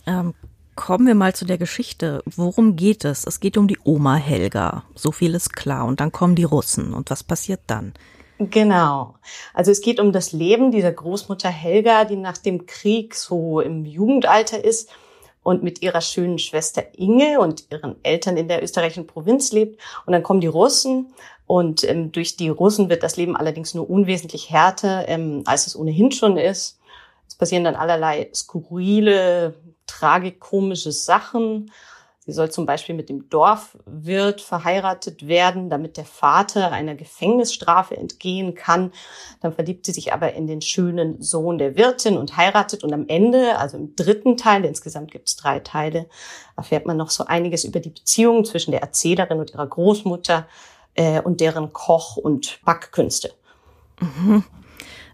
Ähm, kommen wir mal zu der Geschichte. Worum geht es? Es geht um die Oma Helga. So viel ist klar. Und dann kommen die Russen. Und was passiert dann? Genau. Also es geht um das Leben dieser Großmutter Helga, die nach dem Krieg so im Jugendalter ist und mit ihrer schönen Schwester Inge und ihren Eltern in der österreichischen Provinz lebt. Und dann kommen die Russen und ähm, durch die Russen wird das Leben allerdings nur unwesentlich härter, ähm, als es ohnehin schon ist. Es passieren dann allerlei skurrile, tragikomische Sachen. Sie soll zum Beispiel mit dem Dorfwirt verheiratet werden, damit der Vater einer Gefängnisstrafe entgehen kann. Dann verliebt sie sich aber in den schönen Sohn der Wirtin und heiratet. Und am Ende, also im dritten Teil, insgesamt gibt es drei Teile, erfährt man noch so einiges über die Beziehung zwischen der Erzählerin und ihrer Großmutter äh, und deren Koch- und Backkünste. Mhm.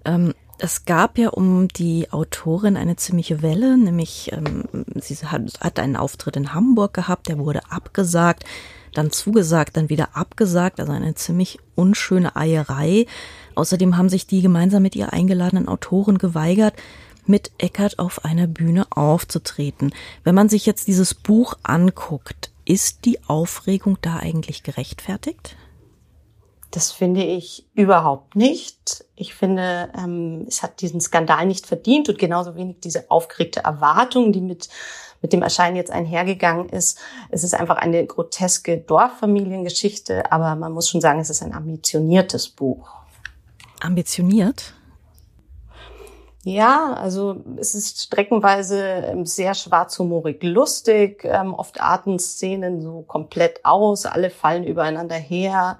Ähm, es gab ja um die Autorin eine ziemliche Welle, nämlich ähm, sie hat, hat einen Auftritt in Hamburg gehabt, der wurde abgesagt, dann zugesagt, dann wieder abgesagt, also eine ziemlich unschöne Eierei. Außerdem haben sich die gemeinsam mit ihr eingeladenen Autoren geweigert, mit Eckert auf einer Bühne aufzutreten. Wenn man sich jetzt dieses Buch anguckt, ist die Aufregung da eigentlich gerechtfertigt? Das finde ich überhaupt nicht. Ich finde, ähm, es hat diesen Skandal nicht verdient und genauso wenig diese aufgeregte Erwartung, die mit, mit dem Erscheinen jetzt einhergegangen ist. Es ist einfach eine groteske Dorffamiliengeschichte, aber man muss schon sagen, es ist ein ambitioniertes Buch. Ambitioniert? Ja, also es ist streckenweise ähm, sehr schwarzhumorig lustig, ähm, oft arten Szenen so komplett aus, alle fallen übereinander her.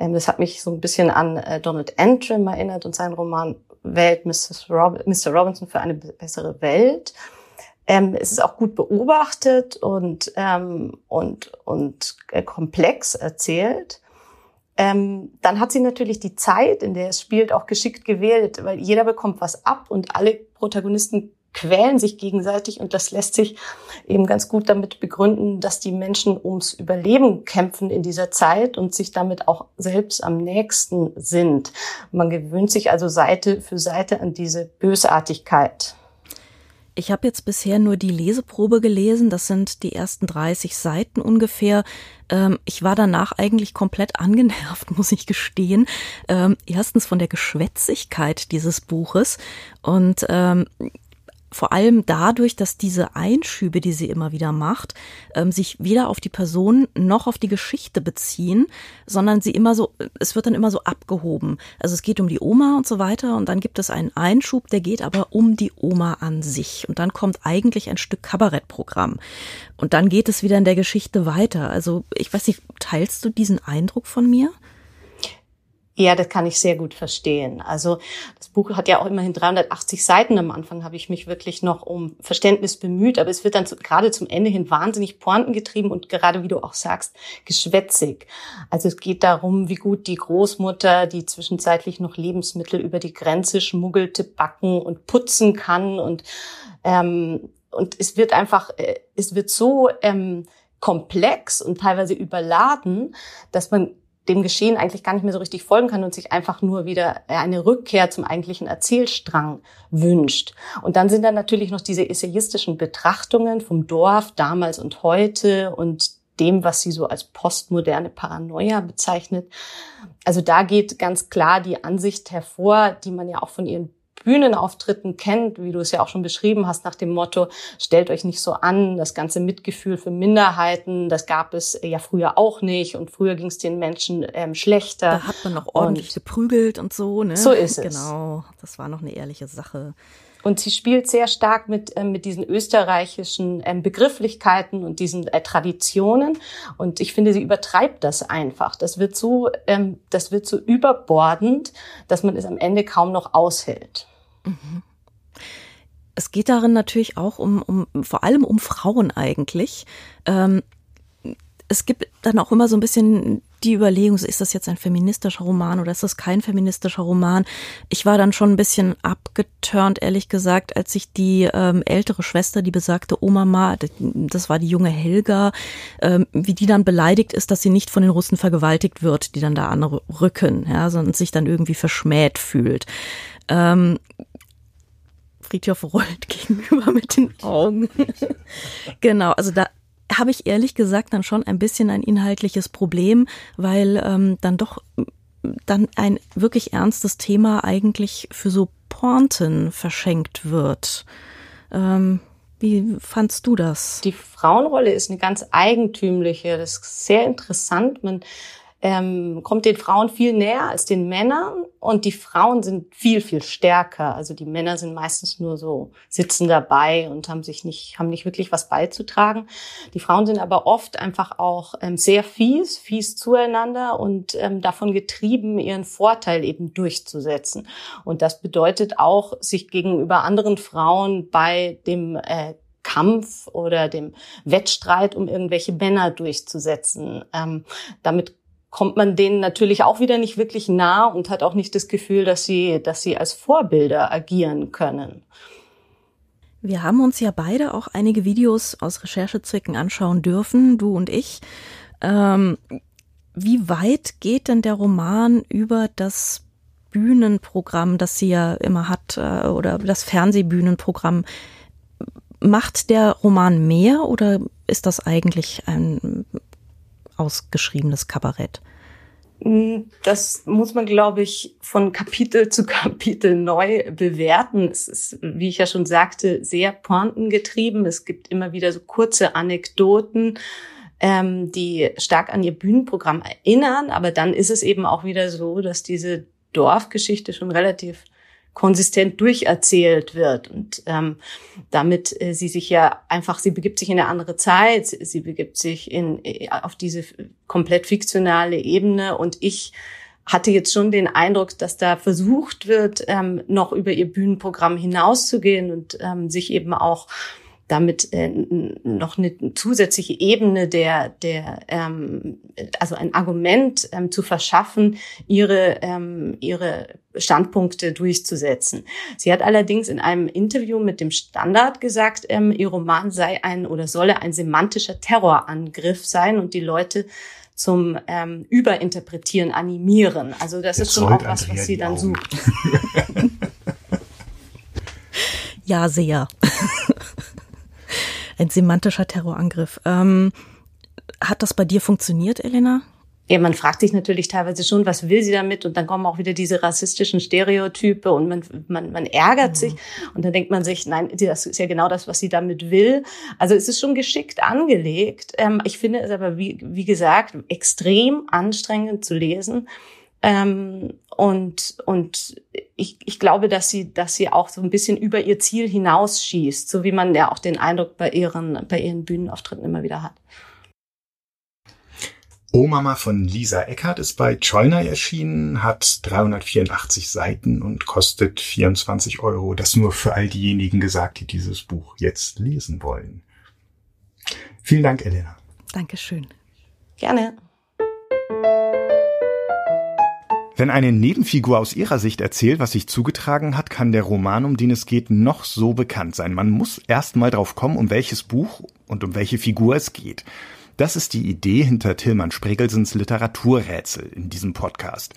Ähm, das hat mich so ein bisschen an äh, Donald Antrim erinnert und seinen Roman Welt. Rob Mr. Robinson für eine bessere Welt. Ähm, es ist auch gut beobachtet und, ähm, und, und äh, komplex erzählt. Ähm, dann hat sie natürlich die Zeit, in der es spielt, auch geschickt gewählt, weil jeder bekommt was ab und alle Protagonisten quälen sich gegenseitig und das lässt sich eben ganz gut damit begründen, dass die Menschen ums Überleben kämpfen in dieser Zeit und sich damit auch selbst am nächsten sind. Man gewöhnt sich also Seite für Seite an diese Bösartigkeit. Ich habe jetzt bisher nur die Leseprobe gelesen, das sind die ersten 30 Seiten ungefähr. Ähm, ich war danach eigentlich komplett angenervt, muss ich gestehen. Ähm, erstens von der Geschwätzigkeit dieses Buches und ähm, vor allem dadurch, dass diese Einschübe, die sie immer wieder macht, ähm, sich weder auf die Person noch auf die Geschichte beziehen, sondern sie immer so, es wird dann immer so abgehoben. Also es geht um die Oma und so weiter und dann gibt es einen Einschub, der geht aber um die Oma an sich und dann kommt eigentlich ein Stück Kabarettprogramm und dann geht es wieder in der Geschichte weiter. Also ich weiß nicht, teilst du diesen Eindruck von mir? Ja, das kann ich sehr gut verstehen. Also das Buch hat ja auch immerhin 380 Seiten. Am Anfang habe ich mich wirklich noch um Verständnis bemüht, aber es wird dann zu, gerade zum Ende hin wahnsinnig pointengetrieben und gerade, wie du auch sagst, geschwätzig. Also es geht darum, wie gut die Großmutter, die zwischenzeitlich noch Lebensmittel über die Grenze schmuggelte, backen und putzen kann und ähm, und es wird einfach, äh, es wird so ähm, komplex und teilweise überladen, dass man dem Geschehen eigentlich gar nicht mehr so richtig folgen kann und sich einfach nur wieder eine Rückkehr zum eigentlichen Erzählstrang wünscht. Und dann sind da natürlich noch diese essayistischen Betrachtungen vom Dorf damals und heute und dem, was sie so als postmoderne Paranoia bezeichnet. Also da geht ganz klar die Ansicht hervor, die man ja auch von ihren Bühnenauftritten kennt, wie du es ja auch schon beschrieben hast, nach dem Motto, stellt euch nicht so an, das ganze Mitgefühl für Minderheiten, das gab es ja früher auch nicht und früher ging es den Menschen ähm, schlechter. Da hat man noch ordentlich und geprügelt und so, ne? So ist es. Genau, das war noch eine ehrliche Sache. Und sie spielt sehr stark mit, äh, mit diesen österreichischen ähm, Begrifflichkeiten und diesen äh, Traditionen. Und ich finde, sie übertreibt das einfach. Das wird so, ähm, das wird so überbordend, dass man es am Ende kaum noch aushält. Es geht darin natürlich auch um, um vor allem um Frauen eigentlich. Ähm, es gibt dann auch immer so ein bisschen die Überlegung, ist das jetzt ein feministischer Roman oder ist das kein feministischer Roman? Ich war dann schon ein bisschen abgeturnt, ehrlich gesagt, als ich die ähm, ältere Schwester, die besagte Oma, das war die junge Helga, ähm, wie die dann beleidigt ist, dass sie nicht von den Russen vergewaltigt wird, die dann da anrücken, ja, sondern sich dann irgendwie verschmäht fühlt. Ähm, Friedhof rollt gegenüber mit den Augen. genau, also da habe ich ehrlich gesagt dann schon ein bisschen ein inhaltliches Problem, weil ähm, dann doch dann ein wirklich ernstes Thema eigentlich für so Pointen verschenkt wird. Ähm, wie fandst du das? Die Frauenrolle ist eine ganz eigentümliche. Das ist sehr interessant. Man ähm, kommt den Frauen viel näher als den Männern und die Frauen sind viel, viel stärker. Also die Männer sind meistens nur so sitzen dabei und haben sich nicht, haben nicht wirklich was beizutragen. Die Frauen sind aber oft einfach auch ähm, sehr fies, fies zueinander und ähm, davon getrieben, ihren Vorteil eben durchzusetzen. Und das bedeutet auch, sich gegenüber anderen Frauen bei dem äh, Kampf oder dem Wettstreit um irgendwelche Männer durchzusetzen. Ähm, damit kommt man denen natürlich auch wieder nicht wirklich nah und hat auch nicht das Gefühl, dass sie, dass sie als Vorbilder agieren können. Wir haben uns ja beide auch einige Videos aus Recherchezwecken anschauen dürfen, du und ich. Ähm, wie weit geht denn der Roman über das Bühnenprogramm, das sie ja immer hat, äh, oder das Fernsehbühnenprogramm? Macht der Roman mehr oder ist das eigentlich ein ausgeschriebenes Kabarett? Mm, das muss man, glaube ich, von Kapitel zu Kapitel neu bewerten. Es ist, wie ich ja schon sagte, sehr pointengetrieben. Es gibt immer wieder so kurze Anekdoten, ähm, die stark an ihr Bühnenprogramm erinnern. Aber dann ist es eben auch wieder so, dass diese Dorfgeschichte schon relativ konsistent durcherzählt wird. Und ähm, damit äh, sie sich ja einfach, sie begibt sich in eine andere Zeit, sie begibt sich in äh, auf diese komplett fiktionale Ebene. Und ich hatte jetzt schon den Eindruck, dass da versucht wird, ähm, noch über ihr Bühnenprogramm hinauszugehen und ähm, sich eben auch damit äh, noch eine zusätzliche Ebene der, der ähm, also ein Argument ähm, zu verschaffen, ihre, ähm, ihre Standpunkte durchzusetzen. Sie hat allerdings in einem Interview mit dem Standard gesagt, ähm, ihr Roman sei ein oder solle ein semantischer Terrorangriff sein und die Leute zum ähm, Überinterpretieren animieren. Also das Jetzt ist schon auch was, was sie dann Augen. sucht. ja, sehr ein semantischer Terrorangriff. Ähm, hat das bei dir funktioniert, Elena? Ja, man fragt sich natürlich teilweise schon, was will sie damit? Und dann kommen auch wieder diese rassistischen Stereotype und man, man, man ärgert mhm. sich. Und dann denkt man sich, nein, das ist ja genau das, was sie damit will. Also es ist schon geschickt angelegt. Ähm, ich finde es aber, wie, wie gesagt, extrem anstrengend zu lesen. Ähm, und und ich, ich glaube, dass sie, dass sie auch so ein bisschen über ihr Ziel hinausschießt, so wie man ja auch den Eindruck bei ihren, bei ihren Bühnenauftritten immer wieder hat. O Mama von Lisa Eckert ist bei Chollner erschienen, hat 384 Seiten und kostet 24 Euro. Das nur für all diejenigen gesagt, die dieses Buch jetzt lesen wollen. Vielen Dank, Elena. Dankeschön. Gerne. Wenn eine Nebenfigur aus ihrer Sicht erzählt, was sich zugetragen hat, kann der Roman, um den es geht, noch so bekannt sein. Man muss erst mal drauf kommen, um welches Buch und um welche Figur es geht. Das ist die Idee hinter Tillmann Spregelsens Literaturrätsel in diesem Podcast.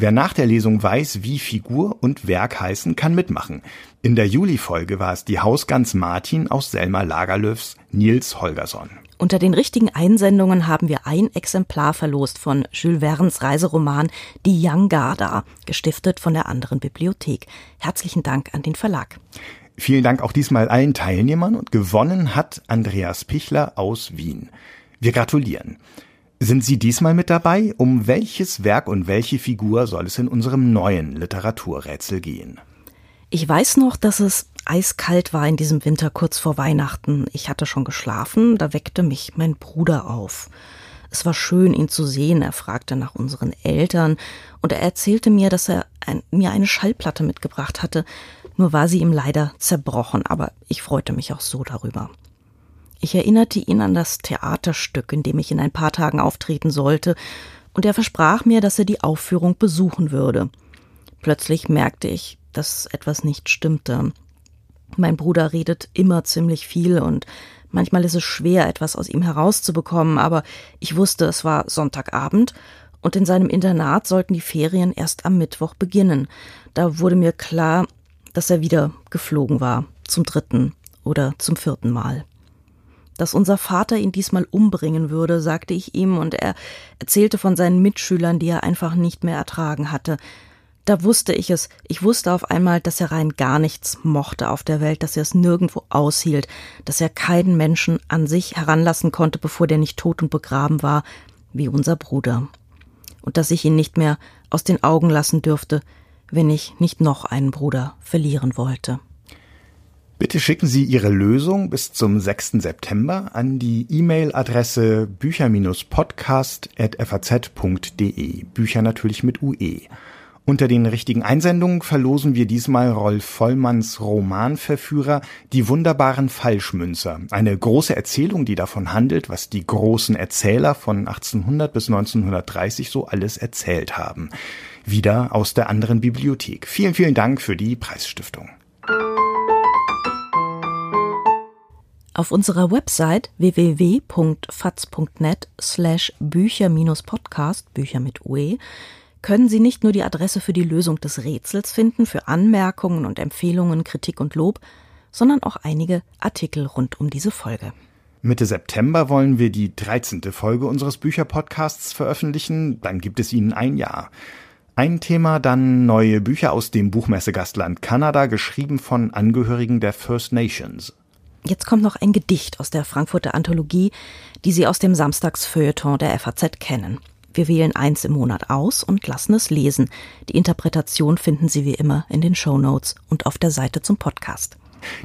Wer nach der Lesung weiß, wie Figur und Werk heißen, kann mitmachen. In der Juli-Folge war es die Hausgans Martin aus Selma Lagerlöfs Nils Holgersson. Unter den richtigen Einsendungen haben wir ein Exemplar verlost von Jules Verne's Reiseroman Die Young Garda, gestiftet von der anderen Bibliothek. Herzlichen Dank an den Verlag. Vielen Dank auch diesmal allen Teilnehmern und gewonnen hat Andreas Pichler aus Wien. Wir gratulieren. Sind Sie diesmal mit dabei? Um welches Werk und welche Figur soll es in unserem neuen Literaturrätsel gehen? Ich weiß noch, dass es eiskalt war in diesem Winter kurz vor Weihnachten. Ich hatte schon geschlafen, da weckte mich mein Bruder auf. Es war schön, ihn zu sehen. Er fragte nach unseren Eltern und er erzählte mir, dass er ein, mir eine Schallplatte mitgebracht hatte. Nur war sie ihm leider zerbrochen, aber ich freute mich auch so darüber. Ich erinnerte ihn an das Theaterstück, in dem ich in ein paar Tagen auftreten sollte, und er versprach mir, dass er die Aufführung besuchen würde. Plötzlich merkte ich, dass etwas nicht stimmte. Mein Bruder redet immer ziemlich viel und manchmal ist es schwer, etwas aus ihm herauszubekommen, aber ich wusste, es war Sonntagabend und in seinem Internat sollten die Ferien erst am Mittwoch beginnen. Da wurde mir klar, dass er wieder geflogen war, zum dritten oder zum vierten Mal dass unser Vater ihn diesmal umbringen würde, sagte ich ihm, und er erzählte von seinen Mitschülern, die er einfach nicht mehr ertragen hatte. Da wusste ich es, ich wusste auf einmal, dass er rein gar nichts mochte auf der Welt, dass er es nirgendwo aushielt, dass er keinen Menschen an sich heranlassen konnte, bevor der nicht tot und begraben war, wie unser Bruder. Und dass ich ihn nicht mehr aus den Augen lassen dürfte, wenn ich nicht noch einen Bruder verlieren wollte. Bitte schicken Sie Ihre Lösung bis zum 6. September an die E-Mail-Adresse bücher-podcast.faz.de. Bücher natürlich mit UE. Unter den richtigen Einsendungen verlosen wir diesmal Rolf Vollmanns Romanverführer Die wunderbaren Falschmünzer. Eine große Erzählung, die davon handelt, was die großen Erzähler von 1800 bis 1930 so alles erzählt haben. Wieder aus der anderen Bibliothek. Vielen, vielen Dank für die Preisstiftung. Auf unserer Website www.faz.net slash Bücher-Podcast, Bücher mit UE, können Sie nicht nur die Adresse für die Lösung des Rätsels finden, für Anmerkungen und Empfehlungen, Kritik und Lob, sondern auch einige Artikel rund um diese Folge. Mitte September wollen wir die 13. Folge unseres Bücherpodcasts veröffentlichen, dann gibt es Ihnen ein Jahr. Ein Thema dann neue Bücher aus dem Buchmessegastland Kanada, geschrieben von Angehörigen der First Nations. Jetzt kommt noch ein Gedicht aus der Frankfurter Anthologie, die Sie aus dem Samstagsfeuilleton der FAZ kennen. Wir wählen eins im Monat aus und lassen es lesen. Die Interpretation finden Sie wie immer in den Show Notes und auf der Seite zum Podcast.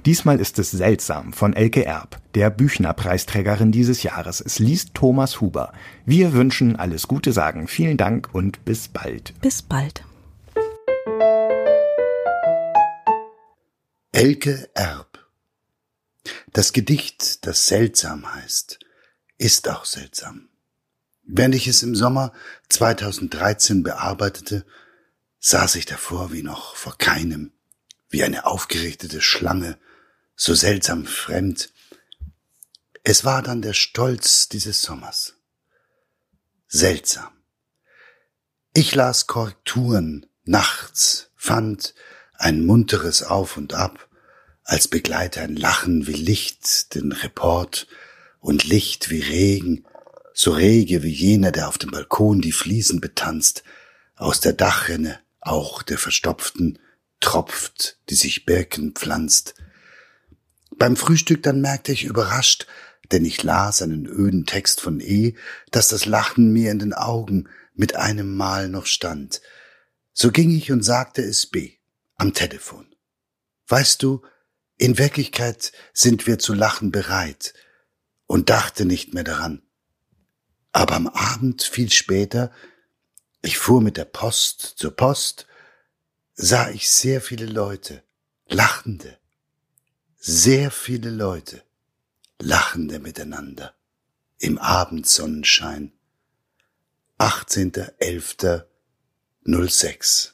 Diesmal ist es seltsam von Elke Erb, der Büchner-Preisträgerin dieses Jahres. Es liest Thomas Huber. Wir wünschen alles Gute, sagen vielen Dank und bis bald. Bis bald. Elke Erb das Gedicht, das seltsam heißt, ist auch seltsam. Während ich es im Sommer 2013 bearbeitete, saß ich davor wie noch vor keinem, wie eine aufgerichtete Schlange, so seltsam fremd. Es war dann der Stolz dieses Sommers. Seltsam. Ich las Korrekturen nachts, fand ein munteres Auf und Ab, als Begleiter ein Lachen wie Licht, den Report und Licht wie Regen, so rege wie jener, der auf dem Balkon die Fliesen betanzt, aus der Dachrinne, auch der verstopften, tropft, die sich Birken pflanzt. Beim Frühstück dann merkte ich überrascht, denn ich las einen öden Text von E, dass das Lachen mir in den Augen mit einem Mal noch stand. So ging ich und sagte es B am Telefon. Weißt du, in Wirklichkeit sind wir zu lachen bereit und dachte nicht mehr daran. Aber am Abend viel später, ich fuhr mit der Post zur Post, sah ich sehr viele Leute, lachende, sehr viele Leute, lachende miteinander im Abendsonnenschein. 18.11.06